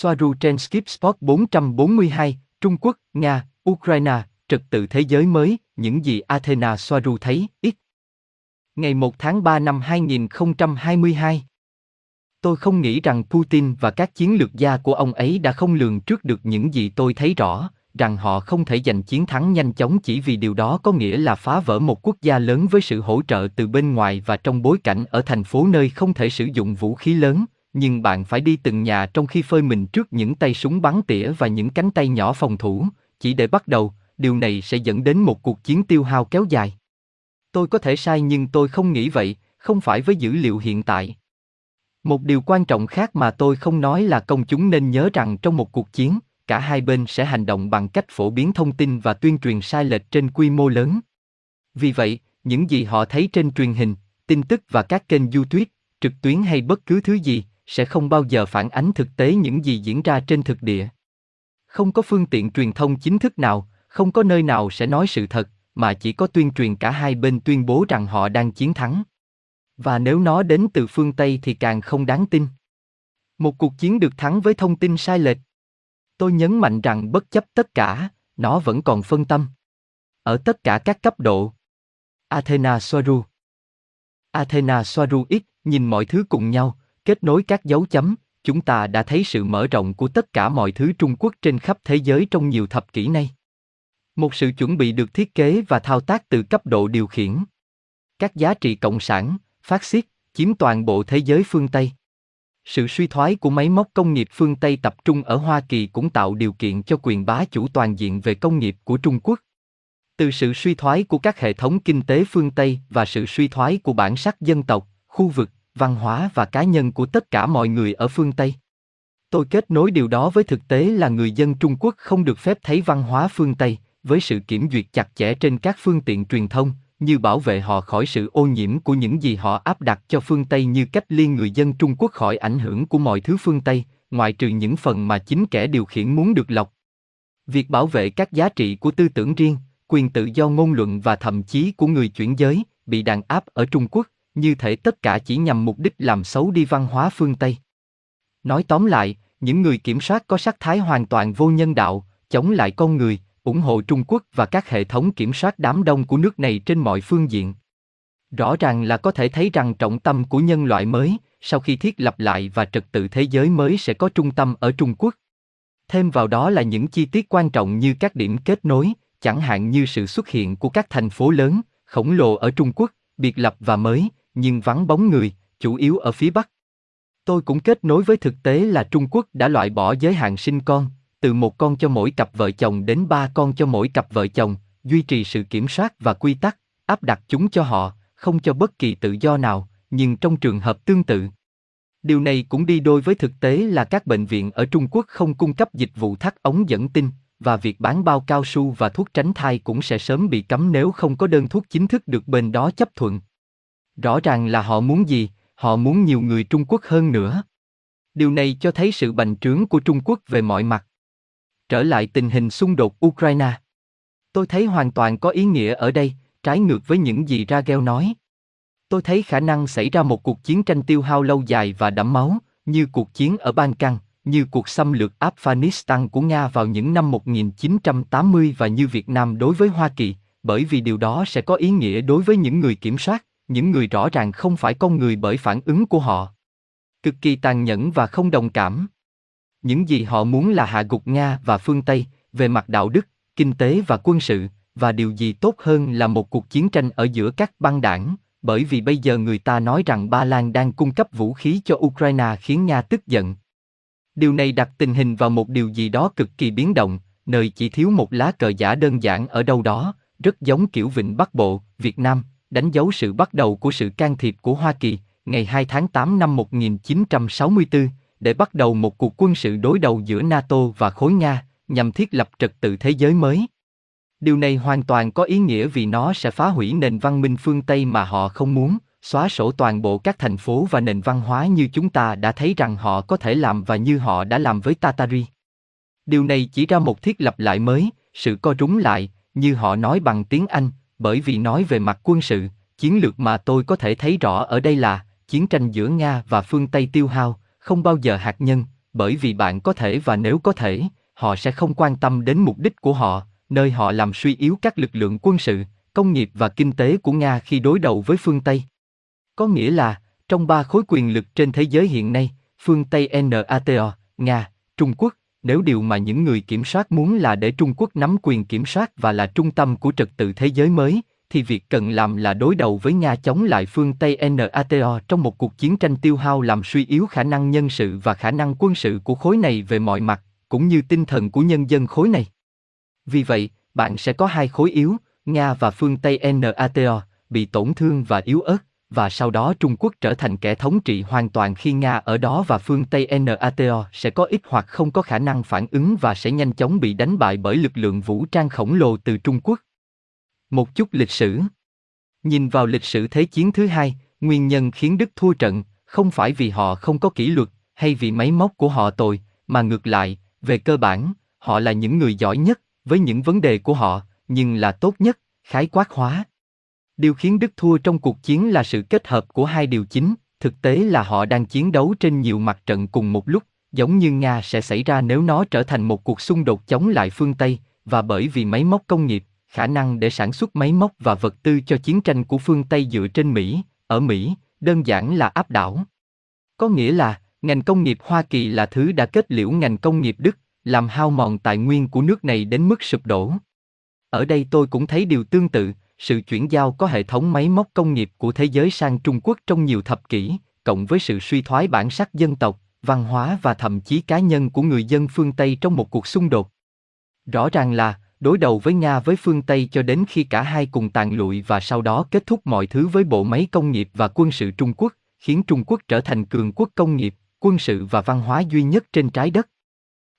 Soaru trên Skip Sport 442, Trung Quốc, Nga, Ukraine, trật tự thế giới mới, những gì Athena Soaru thấy, ít. Ngày 1 tháng 3 năm 2022 Tôi không nghĩ rằng Putin và các chiến lược gia của ông ấy đã không lường trước được những gì tôi thấy rõ, rằng họ không thể giành chiến thắng nhanh chóng chỉ vì điều đó có nghĩa là phá vỡ một quốc gia lớn với sự hỗ trợ từ bên ngoài và trong bối cảnh ở thành phố nơi không thể sử dụng vũ khí lớn, nhưng bạn phải đi từng nhà trong khi phơi mình trước những tay súng bắn tỉa và những cánh tay nhỏ phòng thủ, chỉ để bắt đầu, điều này sẽ dẫn đến một cuộc chiến tiêu hao kéo dài. Tôi có thể sai nhưng tôi không nghĩ vậy, không phải với dữ liệu hiện tại. Một điều quan trọng khác mà tôi không nói là công chúng nên nhớ rằng trong một cuộc chiến, cả hai bên sẽ hành động bằng cách phổ biến thông tin và tuyên truyền sai lệch trên quy mô lớn. Vì vậy, những gì họ thấy trên truyền hình, tin tức và các kênh YouTube, trực tuyến hay bất cứ thứ gì, sẽ không bao giờ phản ánh thực tế những gì diễn ra trên thực địa. Không có phương tiện truyền thông chính thức nào, không có nơi nào sẽ nói sự thật, mà chỉ có tuyên truyền cả hai bên tuyên bố rằng họ đang chiến thắng. Và nếu nó đến từ phương Tây thì càng không đáng tin. Một cuộc chiến được thắng với thông tin sai lệch. Tôi nhấn mạnh rằng bất chấp tất cả, nó vẫn còn phân tâm. Ở tất cả các cấp độ. Athena Soaru Athena Soaru ít nhìn mọi thứ cùng nhau, kết nối các dấu chấm, chúng ta đã thấy sự mở rộng của tất cả mọi thứ Trung Quốc trên khắp thế giới trong nhiều thập kỷ nay. Một sự chuẩn bị được thiết kế và thao tác từ cấp độ điều khiển. Các giá trị cộng sản, phát xít chiếm toàn bộ thế giới phương Tây. Sự suy thoái của máy móc công nghiệp phương Tây tập trung ở Hoa Kỳ cũng tạo điều kiện cho quyền bá chủ toàn diện về công nghiệp của Trung Quốc. Từ sự suy thoái của các hệ thống kinh tế phương Tây và sự suy thoái của bản sắc dân tộc, khu vực, văn hóa và cá nhân của tất cả mọi người ở phương Tây. Tôi kết nối điều đó với thực tế là người dân Trung Quốc không được phép thấy văn hóa phương Tây, với sự kiểm duyệt chặt chẽ trên các phương tiện truyền thông, như bảo vệ họ khỏi sự ô nhiễm của những gì họ áp đặt cho phương Tây như cách liên người dân Trung Quốc khỏi ảnh hưởng của mọi thứ phương Tây, ngoại trừ những phần mà chính kẻ điều khiển muốn được lọc. Việc bảo vệ các giá trị của tư tưởng riêng, quyền tự do ngôn luận và thậm chí của người chuyển giới, bị đàn áp ở Trung Quốc, như thể tất cả chỉ nhằm mục đích làm xấu đi văn hóa phương Tây. Nói tóm lại, những người kiểm soát có sắc thái hoàn toàn vô nhân đạo, chống lại con người, ủng hộ Trung Quốc và các hệ thống kiểm soát đám đông của nước này trên mọi phương diện. Rõ ràng là có thể thấy rằng trọng tâm của nhân loại mới, sau khi thiết lập lại và trật tự thế giới mới sẽ có trung tâm ở Trung Quốc. Thêm vào đó là những chi tiết quan trọng như các điểm kết nối, chẳng hạn như sự xuất hiện của các thành phố lớn, khổng lồ ở Trung Quốc, biệt lập và mới, nhưng vắng bóng người, chủ yếu ở phía Bắc. Tôi cũng kết nối với thực tế là Trung Quốc đã loại bỏ giới hạn sinh con, từ một con cho mỗi cặp vợ chồng đến ba con cho mỗi cặp vợ chồng, duy trì sự kiểm soát và quy tắc, áp đặt chúng cho họ, không cho bất kỳ tự do nào, nhưng trong trường hợp tương tự. Điều này cũng đi đôi với thực tế là các bệnh viện ở Trung Quốc không cung cấp dịch vụ thắt ống dẫn tinh, và việc bán bao cao su và thuốc tránh thai cũng sẽ sớm bị cấm nếu không có đơn thuốc chính thức được bên đó chấp thuận. Rõ ràng là họ muốn gì, họ muốn nhiều người Trung Quốc hơn nữa. Điều này cho thấy sự bành trướng của Trung Quốc về mọi mặt. Trở lại tình hình xung đột Ukraine. Tôi thấy hoàn toàn có ý nghĩa ở đây, trái ngược với những gì Ragel nói. Tôi thấy khả năng xảy ra một cuộc chiến tranh tiêu hao lâu dài và đẫm máu, như cuộc chiến ở Balkan, như cuộc xâm lược Afghanistan của Nga vào những năm 1980 và như Việt Nam đối với Hoa Kỳ, bởi vì điều đó sẽ có ý nghĩa đối với những người kiểm soát, những người rõ ràng không phải con người bởi phản ứng của họ. Cực kỳ tàn nhẫn và không đồng cảm. Những gì họ muốn là hạ gục Nga và phương Tây, về mặt đạo đức, kinh tế và quân sự, và điều gì tốt hơn là một cuộc chiến tranh ở giữa các băng đảng, bởi vì bây giờ người ta nói rằng Ba Lan đang cung cấp vũ khí cho Ukraine khiến Nga tức giận. Điều này đặt tình hình vào một điều gì đó cực kỳ biến động, nơi chỉ thiếu một lá cờ giả đơn giản ở đâu đó, rất giống kiểu Vịnh Bắc Bộ, Việt Nam, đánh dấu sự bắt đầu của sự can thiệp của Hoa Kỳ, ngày 2 tháng 8 năm 1964, để bắt đầu một cuộc quân sự đối đầu giữa NATO và khối Nga, nhằm thiết lập trật tự thế giới mới. Điều này hoàn toàn có ý nghĩa vì nó sẽ phá hủy nền văn minh phương Tây mà họ không muốn, xóa sổ toàn bộ các thành phố và nền văn hóa như chúng ta đã thấy rằng họ có thể làm và như họ đã làm với Tatari. Điều này chỉ ra một thiết lập lại mới, sự co rúng lại, như họ nói bằng tiếng Anh, bởi vì nói về mặt quân sự, chiến lược mà tôi có thể thấy rõ ở đây là chiến tranh giữa Nga và phương Tây tiêu hao, không bao giờ hạt nhân, bởi vì bạn có thể và nếu có thể, họ sẽ không quan tâm đến mục đích của họ, nơi họ làm suy yếu các lực lượng quân sự, công nghiệp và kinh tế của Nga khi đối đầu với phương Tây. Có nghĩa là, trong ba khối quyền lực trên thế giới hiện nay, phương Tây NATO, Nga, Trung Quốc, nếu điều mà những người kiểm soát muốn là để Trung Quốc nắm quyền kiểm soát và là trung tâm của trật tự thế giới mới, thì việc cần làm là đối đầu với Nga chống lại phương Tây NATO trong một cuộc chiến tranh tiêu hao làm suy yếu khả năng nhân sự và khả năng quân sự của khối này về mọi mặt, cũng như tinh thần của nhân dân khối này. Vì vậy, bạn sẽ có hai khối yếu, Nga và phương Tây NATO, bị tổn thương và yếu ớt, và sau đó Trung Quốc trở thành kẻ thống trị hoàn toàn khi Nga ở đó và phương Tây NATO sẽ có ít hoặc không có khả năng phản ứng và sẽ nhanh chóng bị đánh bại bởi lực lượng vũ trang khổng lồ từ Trung Quốc. Một chút lịch sử Nhìn vào lịch sử Thế chiến thứ hai, nguyên nhân khiến Đức thua trận, không phải vì họ không có kỷ luật, hay vì máy móc của họ tồi, mà ngược lại, về cơ bản, họ là những người giỏi nhất, với những vấn đề của họ, nhưng là tốt nhất, khái quát hóa. Điều khiến Đức thua trong cuộc chiến là sự kết hợp của hai điều chính, thực tế là họ đang chiến đấu trên nhiều mặt trận cùng một lúc, giống như Nga sẽ xảy ra nếu nó trở thành một cuộc xung đột chống lại phương Tây, và bởi vì máy móc công nghiệp, khả năng để sản xuất máy móc và vật tư cho chiến tranh của phương Tây dựa trên Mỹ, ở Mỹ, đơn giản là áp đảo. Có nghĩa là, ngành công nghiệp Hoa Kỳ là thứ đã kết liễu ngành công nghiệp Đức, làm hao mòn tài nguyên của nước này đến mức sụp đổ. Ở đây tôi cũng thấy điều tương tự, sự chuyển giao có hệ thống máy móc công nghiệp của thế giới sang Trung Quốc trong nhiều thập kỷ, cộng với sự suy thoái bản sắc dân tộc, văn hóa và thậm chí cá nhân của người dân phương Tây trong một cuộc xung đột. Rõ ràng là, đối đầu với Nga với phương Tây cho đến khi cả hai cùng tàn lụi và sau đó kết thúc mọi thứ với bộ máy công nghiệp và quân sự Trung Quốc, khiến Trung Quốc trở thành cường quốc công nghiệp, quân sự và văn hóa duy nhất trên trái đất.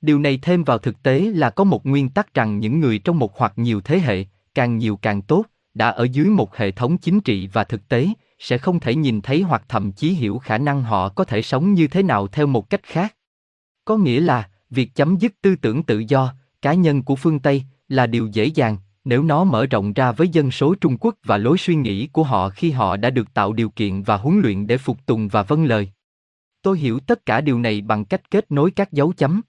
Điều này thêm vào thực tế là có một nguyên tắc rằng những người trong một hoặc nhiều thế hệ, càng nhiều càng tốt, đã ở dưới một hệ thống chính trị và thực tế, sẽ không thể nhìn thấy hoặc thậm chí hiểu khả năng họ có thể sống như thế nào theo một cách khác. Có nghĩa là, việc chấm dứt tư tưởng tự do, cá nhân của phương Tây là điều dễ dàng nếu nó mở rộng ra với dân số Trung Quốc và lối suy nghĩ của họ khi họ đã được tạo điều kiện và huấn luyện để phục tùng và vâng lời. Tôi hiểu tất cả điều này bằng cách kết nối các dấu chấm.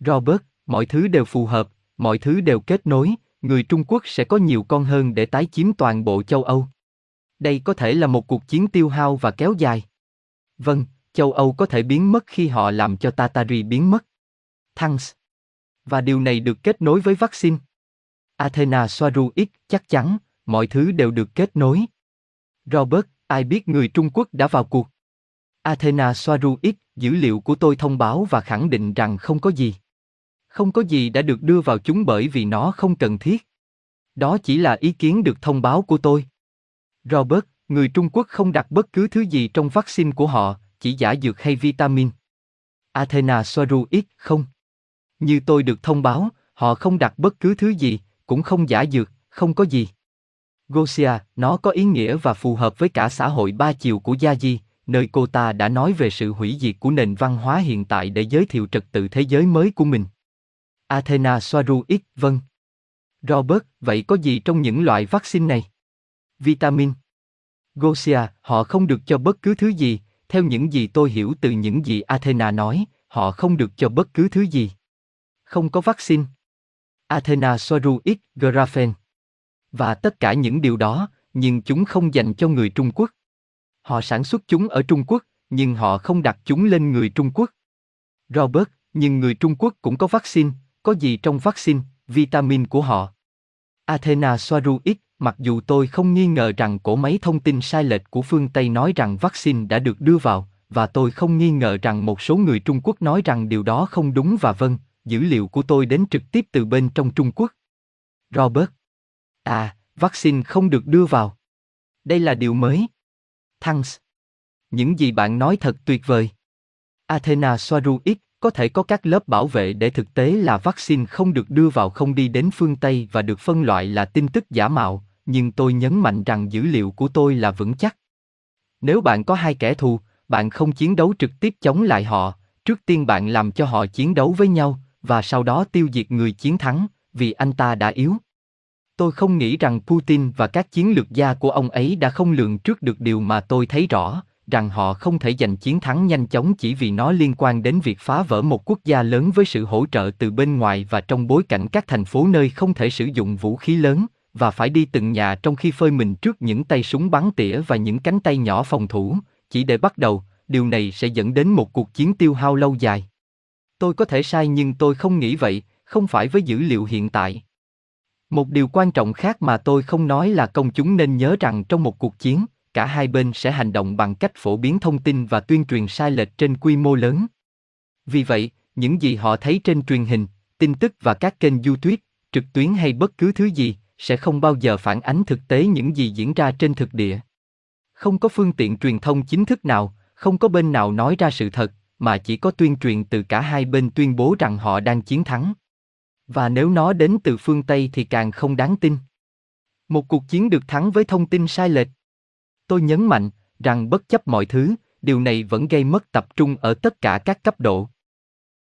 Robert, mọi thứ đều phù hợp, mọi thứ đều kết nối, người Trung Quốc sẽ có nhiều con hơn để tái chiếm toàn bộ châu Âu. Đây có thể là một cuộc chiến tiêu hao và kéo dài. Vâng, châu Âu có thể biến mất khi họ làm cho Tatari biến mất. Thanks. Và điều này được kết nối với vaccine. Athena Soaru X chắc chắn, mọi thứ đều được kết nối. Robert, ai biết người Trung Quốc đã vào cuộc? Athena Soaru X, dữ liệu của tôi thông báo và khẳng định rằng không có gì. Không có gì đã được đưa vào chúng bởi vì nó không cần thiết. Đó chỉ là ý kiến được thông báo của tôi. Robert, người Trung Quốc không đặt bất cứ thứ gì trong vaccine của họ, chỉ giả dược hay vitamin. Athena Soaru X không. Như tôi được thông báo, họ không đặt bất cứ thứ gì, cũng không giả dược, không có gì. Gosia, nó có ý nghĩa và phù hợp với cả xã hội ba chiều của Gia Di, nơi cô ta đã nói về sự hủy diệt của nền văn hóa hiện tại để giới thiệu trật tự thế giới mới của mình. Athena Soaru X, vâng. Robert, vậy có gì trong những loại vaccine này? Vitamin. Gosia, họ không được cho bất cứ thứ gì, theo những gì tôi hiểu từ những gì Athena nói, họ không được cho bất cứ thứ gì. Không có vaccine. Athena Soaru X, Grafen. Và tất cả những điều đó, nhưng chúng không dành cho người Trung Quốc. Họ sản xuất chúng ở Trung Quốc, nhưng họ không đặt chúng lên người Trung Quốc. Robert, nhưng người Trung Quốc cũng có vaccine, có gì trong vaccine, vitamin của họ? Athena Soaru X, mặc dù tôi không nghi ngờ rằng cổ máy thông tin sai lệch của phương Tây nói rằng vaccine đã được đưa vào, và tôi không nghi ngờ rằng một số người Trung Quốc nói rằng điều đó không đúng và vâng, dữ liệu của tôi đến trực tiếp từ bên trong Trung Quốc. Robert. À, vaccine không được đưa vào. Đây là điều mới. Thanks. Những gì bạn nói thật tuyệt vời. Athena Soaru X, có thể có các lớp bảo vệ để thực tế là vaccine không được đưa vào không đi đến phương Tây và được phân loại là tin tức giả mạo, nhưng tôi nhấn mạnh rằng dữ liệu của tôi là vững chắc. Nếu bạn có hai kẻ thù, bạn không chiến đấu trực tiếp chống lại họ, trước tiên bạn làm cho họ chiến đấu với nhau, và sau đó tiêu diệt người chiến thắng, vì anh ta đã yếu. Tôi không nghĩ rằng Putin và các chiến lược gia của ông ấy đã không lường trước được điều mà tôi thấy rõ, rằng họ không thể giành chiến thắng nhanh chóng chỉ vì nó liên quan đến việc phá vỡ một quốc gia lớn với sự hỗ trợ từ bên ngoài và trong bối cảnh các thành phố nơi không thể sử dụng vũ khí lớn, và phải đi từng nhà trong khi phơi mình trước những tay súng bắn tỉa và những cánh tay nhỏ phòng thủ, chỉ để bắt đầu, điều này sẽ dẫn đến một cuộc chiến tiêu hao lâu dài. Tôi có thể sai nhưng tôi không nghĩ vậy, không phải với dữ liệu hiện tại. Một điều quan trọng khác mà tôi không nói là công chúng nên nhớ rằng trong một cuộc chiến, cả hai bên sẽ hành động bằng cách phổ biến thông tin và tuyên truyền sai lệch trên quy mô lớn. Vì vậy, những gì họ thấy trên truyền hình, tin tức và các kênh YouTube, trực tuyến hay bất cứ thứ gì, sẽ không bao giờ phản ánh thực tế những gì diễn ra trên thực địa. Không có phương tiện truyền thông chính thức nào, không có bên nào nói ra sự thật, mà chỉ có tuyên truyền từ cả hai bên tuyên bố rằng họ đang chiến thắng. Và nếu nó đến từ phương Tây thì càng không đáng tin. Một cuộc chiến được thắng với thông tin sai lệch. Tôi nhấn mạnh rằng bất chấp mọi thứ, điều này vẫn gây mất tập trung ở tất cả các cấp độ.